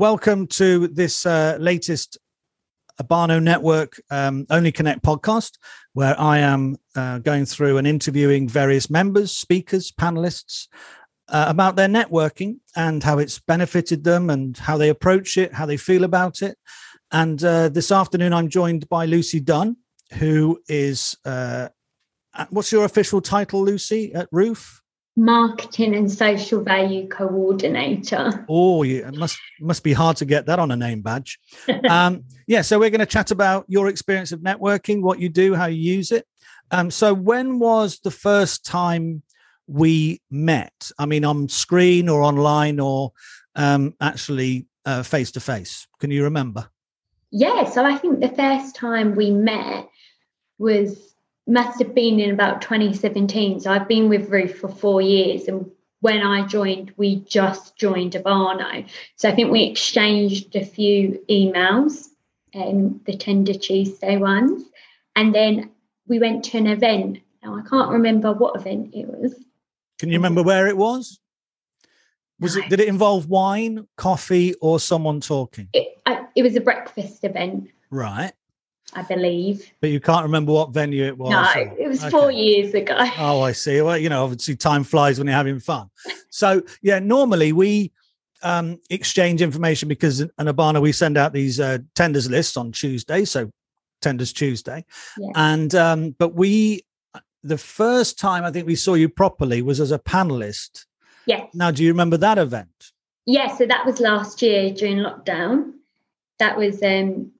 welcome to this uh, latest Abano Network um, Only Connect podcast, where I am uh, going through and interviewing various members, speakers, panelists uh, about their networking and how it's benefited them and how they approach it, how they feel about it. And uh, this afternoon, I'm joined by Lucy Dunn, who is uh, what's your official title, Lucy, at Rooff? Marketing and Social Value Coordinator. Oh, yeah, it must must be hard to get that on a name badge. um, yeah, so we're going to chat about your experience of networking, what you do, how you use it. Um, so, when was the first time we met? I mean, on screen or online or um, actually face to face? Can you remember? Yeah, so I think the first time we met was must have been in about 2017. So I've been with Rooff for four years. And when I joined, we just joined Abano. So I think we exchanged a few emails, um, the Tender Tuesday ones. And then we went to an event. Now I can't remember what event it was. Can you remember where it was? Was no. it did it involve wine, coffee, or someone talking? It, I, it was a breakfast event. Right. I believe. But you can't remember what venue it was? No, or? it was okay. four years ago. Oh, I see. Well, you know, obviously time flies when you're having fun. so, yeah, normally we um, exchange information because in Abano we send out these uh, tenders lists on Tuesday. So, tenders Tuesday. Yeah. And, um, but we, the first time I think we saw you properly was as a panelist. Yes. Now, do you remember that event? Yes. Yeah, so that was last year during lockdown. That was um,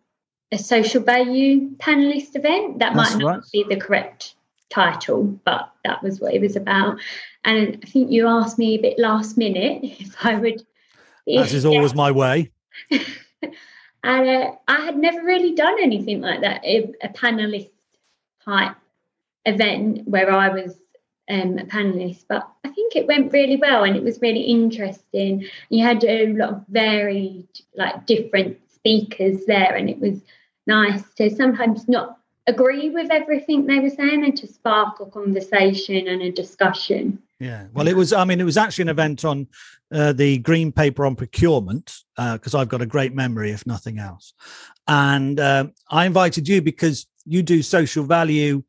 a social value panelist event. That That's might not right. be the correct title, but that was what it was about. And I think you asked me a bit last minute if I would. As is always my way. and uh, I had never really done anything like that, a, a panelist type event where I was um, a panelist, but I think it went really well and it was really interesting. You had a lot of varied, like different speakers there, and it was nice to sometimes not agree with everything they were saying and to spark a conversation and a discussion. Yeah, well, it was. I mean, it was actually an event on uh, the green paper on procurement because uh, I've got a great memory, if nothing else. And uh, I invited you because you do social value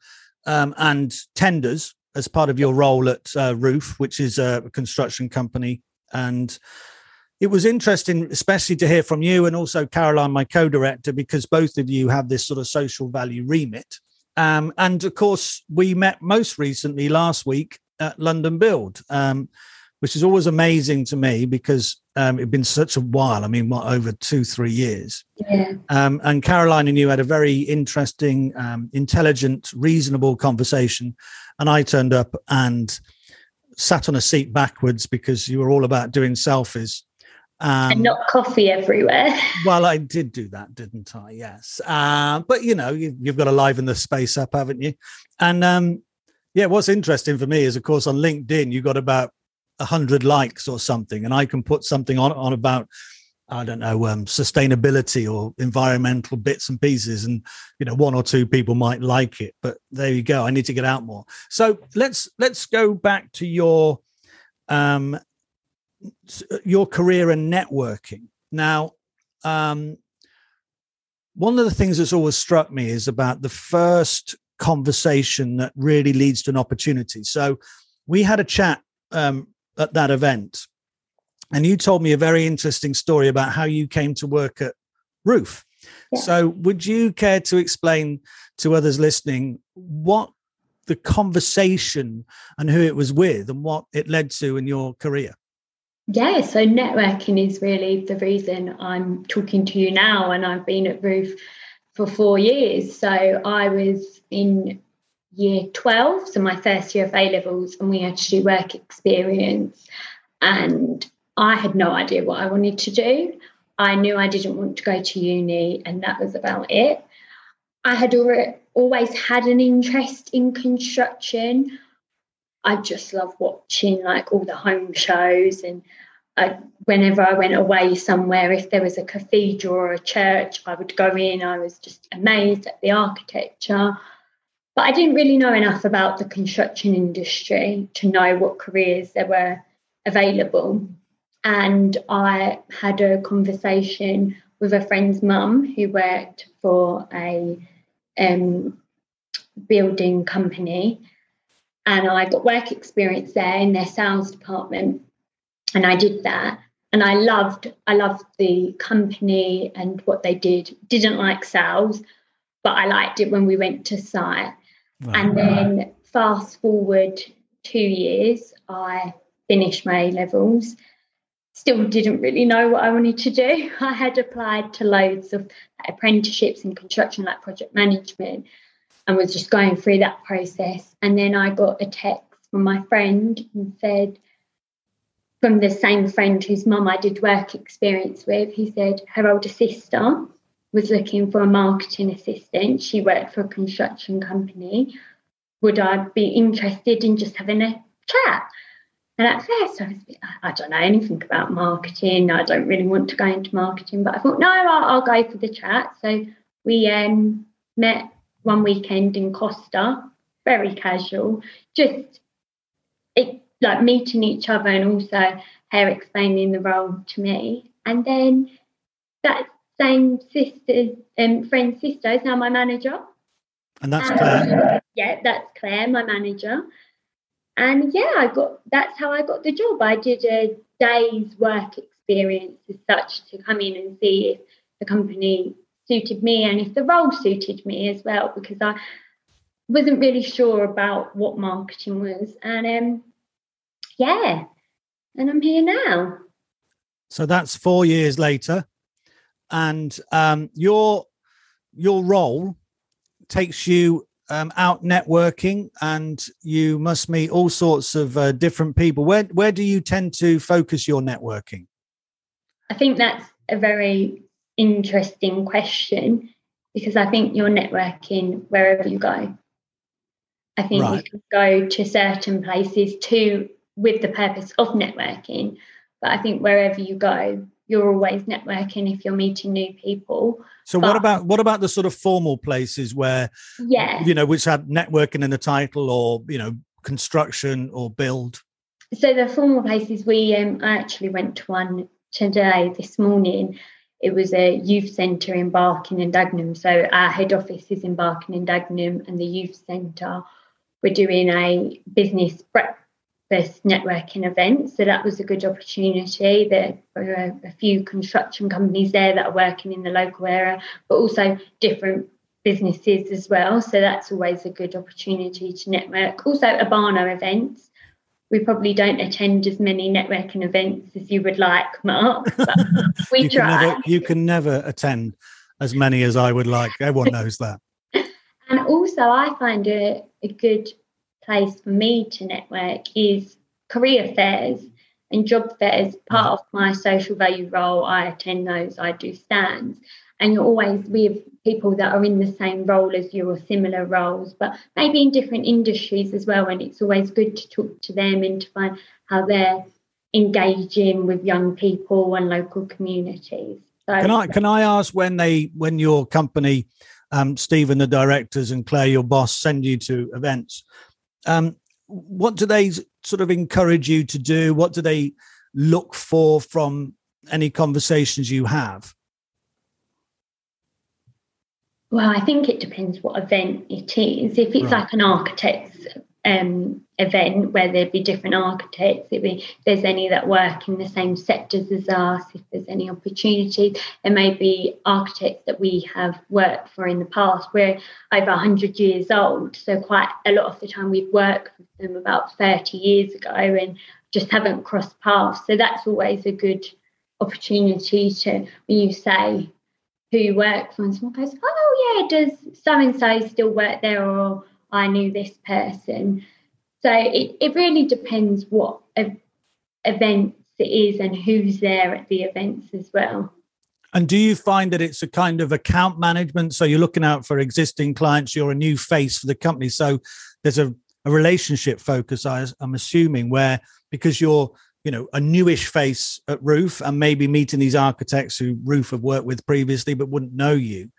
um, and tenders as part of your role at uh, Rooff, which is a construction company, and it was interesting, especially to hear from you and also Caroline, my co-director, because both of you have this sort of social value remit. Um, and of course, we met most recently last week at London Build, um, which is always amazing to me because um, it'd been such a while. I mean, what over two, three years. Yeah. Um, and Caroline and you had a very interesting, um, intelligent, reasonable conversation, and I turned up and sat on a seat backwards because you were all about doing selfies um, and not coffee everywhere. well, I did do that, didn't I? Yes. Uh, but you know, you, have got to liven the space up, haven't you? And um, yeah, what's interesting for me is, of course, on LinkedIn, you got about a hundred likes or something, and I can put something on on about. I don't know, um, sustainability or environmental bits and pieces, and you know, one or two people might like it. But there you go. I need to get out more. So let's let's go back to your um, your career and networking. Now, um, one of the things that's always struck me is about the first conversation that really leads to an opportunity. So, we had a chat um, at that event, and you told me a very interesting story about how you came to work at Rooff. Yeah. So, would you care to explain to others listening what the conversation and who it was with and what it led to in your career? Yeah, so networking is really the reason I'm talking to you now, and I've been at Rooff for four years. So I was in year 12, so my first year of A levels, and we had to do work experience. And I had no idea what I wanted to do. I knew I didn't want to go to uni, and that was about it. I had always had an interest in construction. I just love watching like all the home shows and I, whenever I went away somewhere, if there was a cathedral or a church, I would go in. I was just amazed at the architecture. But I didn't really know enough about the construction industry to know what careers there were available. and I had a conversation with a friend's mum who worked for a um, building company, and I got work experience there in their sales department, and I did that, and I loved I loved the company and what they did. Didn't like sales, but I liked it when we went to site. Wow. And then fast forward two years, I finished my A levels still didn't really know what I wanted to do. I had applied to loads of apprenticeships in construction, like project management, and was just going through that process. And then I got a text from my friend and said, from the same friend whose mum I did work experience with, he said her older sister was looking for a marketing assistant. She worked for a construction company. Would I be interested in just having a chat? And at first, I was, I don't know anything about marketing. I don't really want to go into marketing, but I thought, no, I'll, I'll go for the chat. So we um, met one weekend in Costa, very casual, just it, like meeting each other and also her explaining the role to me. And then that same sister, um, friend sister is now my manager. And that's Claire. Yeah, that's Claire, my manager. And yeah, I got that's how I got the job. I did a day's work experience as such to come in and see if the company suited me and if the role suited me as well, because I wasn't really sure about what marketing was. And um, yeah, and I'm here now. So that's four years later, and um, your your role takes you um, out networking and you must meet all sorts of uh, different people. Where where do you tend to focus your networking? I think that's a very interesting question because I think you're networking wherever you go. I think right. you can go to certain places too with the purpose of networking, but I think wherever you go, you're always networking if you're meeting new people. So but, what about what about the sort of formal places where yeah, you know, which have networking in the title or, you know, construction or build? So the formal places we um I actually went to one today this morning. It was a youth centre in Barking and Dagenham. So our head office is in Barking and Dagenham and the youth centre we're doing a business breakfast networking event. So that was a good opportunity. There were a few construction companies there that are working in the local area, but also different businesses as well. So that's always a good opportunity to network. Also, Abano events. We probably don't attend as many networking events as you would like, Mark, but we you try. Can never, you can never attend as many as I would like. Everyone knows that. and also, I find a, a good place for me to network is career fairs and job fairs. Mm. Part of my social value role, I attend those, I do stands. And you're always with people that are in the same role as you or similar roles, but maybe in different industries as well. And it's always good to talk to them and to find how they're engaging with young people and local communities. So, can I can I ask when they when your company, um, Stephen, the directors, and Claire, your boss, send you to events? Um, what do they sort of encourage you to do? What do they look for from any conversations you have? Well, I think it depends what event it is. If it's right. like an architect's um, event where there'd be different architects, if there's any that work in the same sectors as us, if there's any opportunities, there may be architects that we have worked for in the past. We're over 100 years old, so quite a lot of the time we've worked with them about 30 years ago and just haven't crossed paths. So that's always a good opportunity to, when you say who work for, someone goes, oh yeah, does so and so still work there or I knew this person. So it, it really depends what events it is and who's there at the events as well. And do you find that it's a kind of account management? So you're looking out for existing clients, you're a new face for the company. So there's a, a relationship focus, I, I'm assuming, where because you're you know a newish face at Rooff and maybe meeting these architects who Rooff have worked with previously but wouldn't know you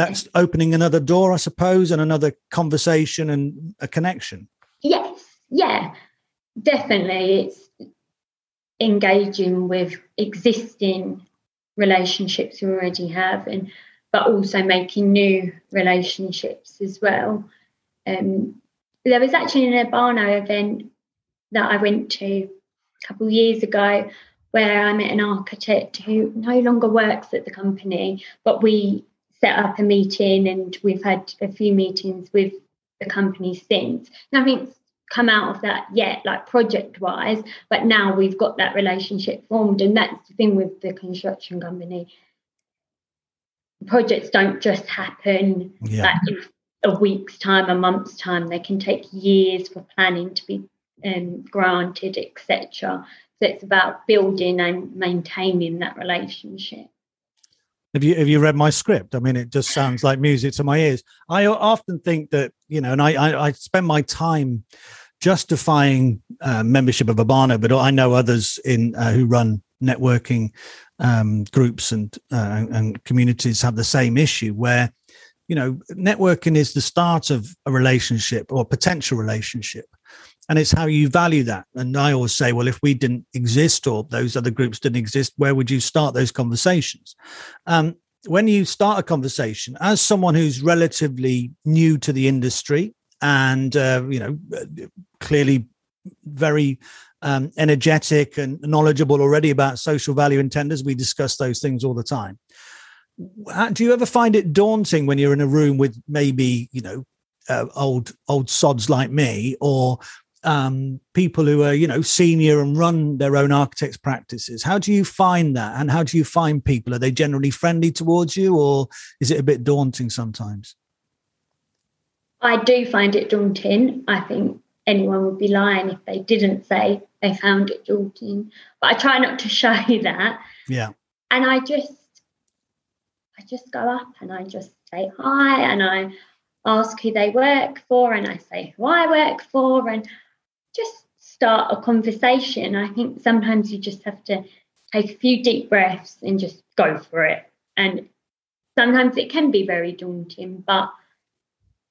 that's opening another door, I suppose, and another conversation and a connection. Yes, yeah, definitely. It's engaging with existing relationships we already have and but also making new relationships as well. Um, there was actually an Urbano event that I went to couple of years ago where I met an architect who no longer works at the company, but we set up a meeting and we've had a few meetings with the company since. Nothing's come out of that yet, like project wise, but now we've got that relationship formed. And that's the thing with the construction company. Projects don't just happen yeah. like in a week's time, a month's time. They can take years for planning to be um, granted, etc. So it's about building and maintaining that relationship. Have you have you read my script? I mean, it just sounds like music to my ears. I often think that you know, and I I, I spend my time justifying uh, membership of Urbano, but I know others in uh, who run networking um, groups and uh, and communities have the same issue where you know networking is the start of a relationship or potential relationship and it's how you value that and i always say well if we didn't exist or those other groups didn't exist where would you start those conversations um, when you start a conversation as someone who's relatively new to the industry and uh, you know clearly very um, energetic and knowledgeable already about social value and tenders. We discuss those things all the time. Do you ever find it daunting when you're in a room with maybe you know uh, old old sods like me or um, people who are you know senior and run their own architects practices? How do you find that, and how do you find people? Are they generally friendly towards you, or is it a bit daunting sometimes? I do find it daunting. I think anyone would be lying if they didn't say they found it daunting. But I try not to show you that. Yeah. And I just I just go up and I just say hi and I ask who they work for and I say who I work for and just start a conversation. I think sometimes you just have to take a few deep breaths and just go for it. And sometimes it can be very daunting, but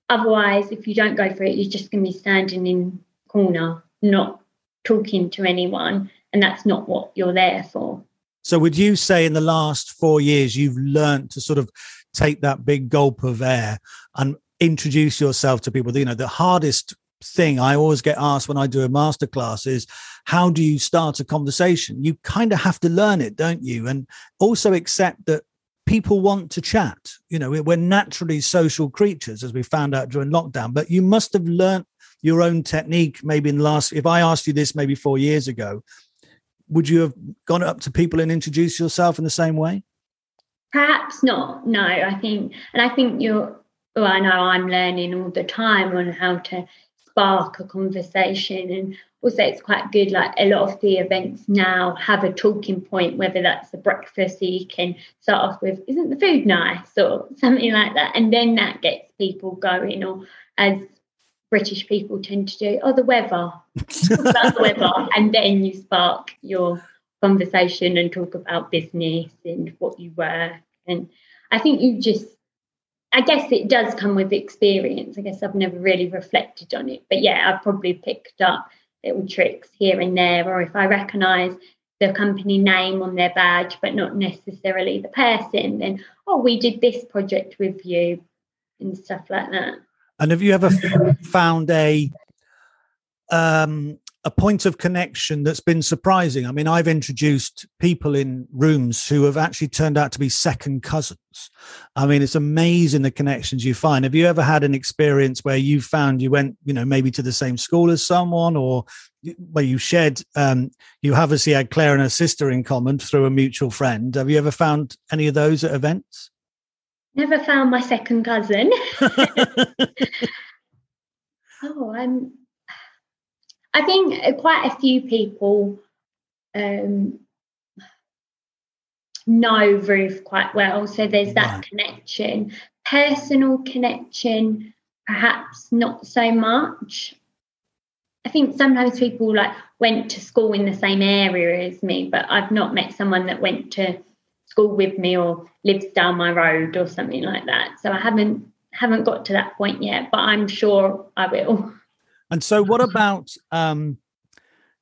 Otherwise, if you don't go for it, you're just going to be standing in corner, not talking to anyone, and that's not what you're there for. So, would you say in the last four years you've learned to sort of take that big gulp of air and introduce yourself to people? You know, the hardest thing I always get asked when I do a masterclass is how do you start a conversation? You kind of have to learn it, don't you? And also accept that people want to chat. You know, we're naturally social creatures, as we found out during lockdown. But you must have learnt your own technique maybe in the last. If I asked you this maybe four years ago, would you have gone up to people and introduced yourself in the same way? Perhaps not. No, I think, and I think you're. Well, I know I'm learning all the time on how to spark a conversation. And also it's quite good like a lot of the events now have a talking point whether that's the breakfast so you can start off with isn't the food nice? or something like that. And then that gets people going or as british people tend to do oh the weather. About the weather. And then you spark your conversation and talk about business and what you work. And i think you just I guess it does come with experience. I guess I've never really reflected on it. But yeah, I've probably picked up little tricks here and there, or if I recognise the company name on their badge, but not necessarily the person, then oh, we did this project with you and stuff like that. And have you ever found a um, a point of connection that's been surprising. I mean, I've introduced people in rooms who have actually turned out to be second cousins. I mean, it's amazing the connections you find. Have you ever had an experience where you found you went, you know, maybe to the same school as someone or where you shared, um, you obviously had Claire and her sister in common through a mutual friend. Have you ever found any of those at events? Never found my second cousin. oh, I'm I think quite a few people um, know Rooff quite well. So there's that right. connection. Personal connection, perhaps not so much. I think sometimes people like went to school in the same area as me, but I've not met someone that went to school with me or lives down my road or something like that. So I haven't haven't got to that point yet, but I'm sure I will. And so, what about um,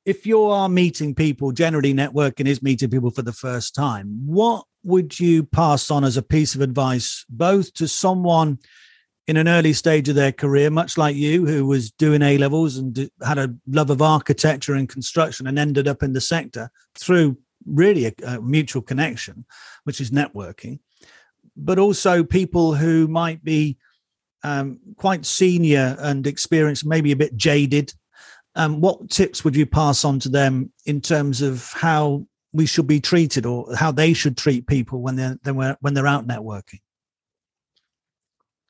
if you are meeting people, generally networking is meeting people for the first time. What would you pass on as a piece of advice, both to someone in an early stage of their career, much like you, who was doing A levels and had a love of architecture and construction and ended up in the sector through really a, a mutual connection, which is networking, but also people who might be um, quite senior and experienced, maybe a bit jaded. Um, what tips would you pass on to them in terms of how we should be treated or how they should treat people when they're when they're out networking?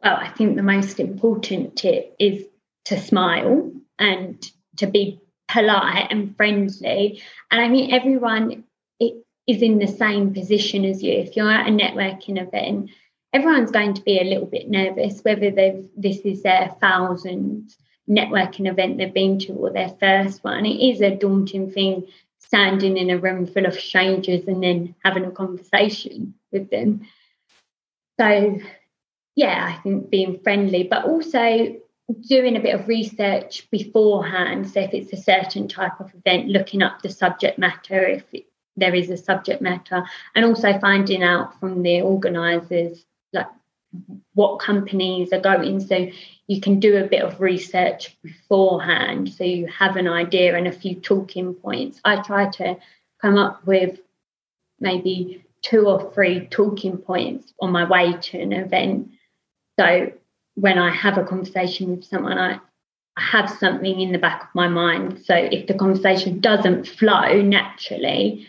well, I think the most important tip is to smile and to be polite and friendly. And I mean, everyone is in the same position as you. If you're at a networking event, everyone's going to be a little bit nervous, whether they've this is their thousandth networking event they've been to or their first one. It is a daunting thing standing in a room full of strangers and then having a conversation with them. So yeah, I think being friendly, but also doing a bit of research beforehand. So if it's a certain type of event, looking up the subject matter, if it, there is a subject matter, and also finding out from the organisers like what companies are going. So you can do a bit of research beforehand, so you have an idea and a few talking points. I try to come up with maybe two or three talking points on my way to an event so when I have a conversation with someone, I, have something in the back of my mind. So if the conversation doesn't flow naturally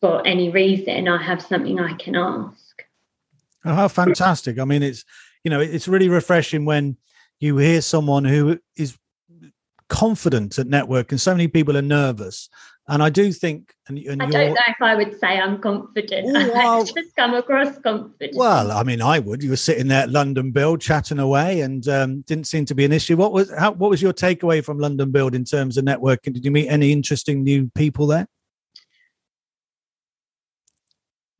for any reason, I have something I can ask. Oh, how fantastic. I mean, it's, you know, it's really refreshing when you hear someone who is confident at network and so many people are nervous and I do think, and, and I don't know if I would say I'm confident. Ooh, well, I just come across confident. Well, I mean, I would. You were sitting there at London Build, chatting away, and um, didn't seem to be an issue. What was how, what was your takeaway from London Build in terms of networking? Did you meet any interesting new people there?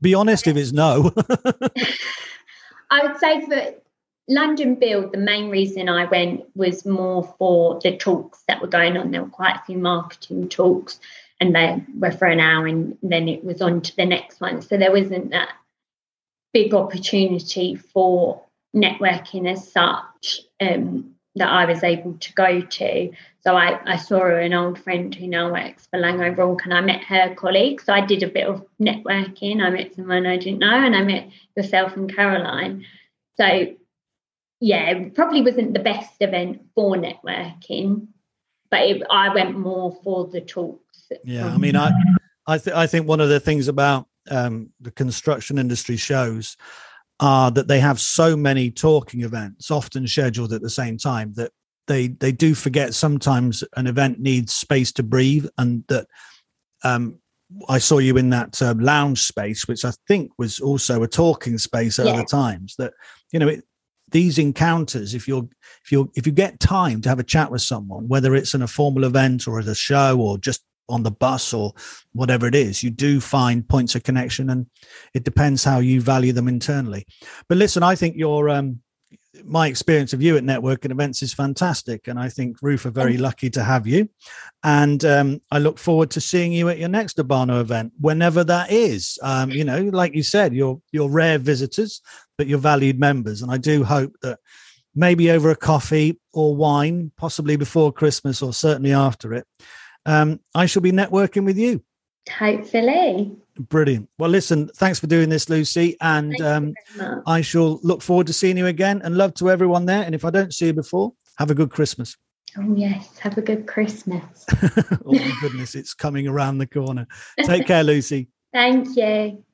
Be honest if it's no. I would say that London Build, the main reason I went was more for the talks that were going on. There were quite a few marketing talks and they were for an hour and then it was on to the next one. So there wasn't that big opportunity for networking as such um, that I was able to go to. So I, I saw an old friend who now works for Laing O'Rourke and I met her colleague. So I did a bit of networking. I met someone I didn't know and I met yourself and Caroline. So yeah, it probably wasn't the best event for networking, but it, I went more for the talks. yeah, I mean, I I, th- I think one of the things about um, the construction industry shows are that they have so many talking events, often scheduled at the same time, that they they do forget sometimes an event needs space to breathe, and that um, I saw you in that uh, lounge space, which I think was also a talking space at yeah. other times. That you know, it, these encounters, if you're if you if you get time to have a chat with someone, whether it's in a formal event or at a show or just on the bus or whatever it is, you do find points of connection, and it depends how you value them internally. But listen, I think your um, my experience of you at networking events is fantastic, and I think Rooff are very lucky to have you. And um, I look forward to seeing you at your next Urbano event, whenever that is. Um, you know, like you said, you're you're rare visitors, but you're valued members, and I do hope that maybe over a coffee or wine, possibly before Christmas or certainly after it, um, I shall be networking with you. Hopefully. Brilliant. Well, listen, thanks for doing this, Lucy. And um, I shall look forward to seeing you again and love to everyone there. And if I don't see you before, have a good Christmas. Oh, yes. Have a good Christmas. oh, my goodness. It's coming around the corner. Take care, Lucy. Thank you.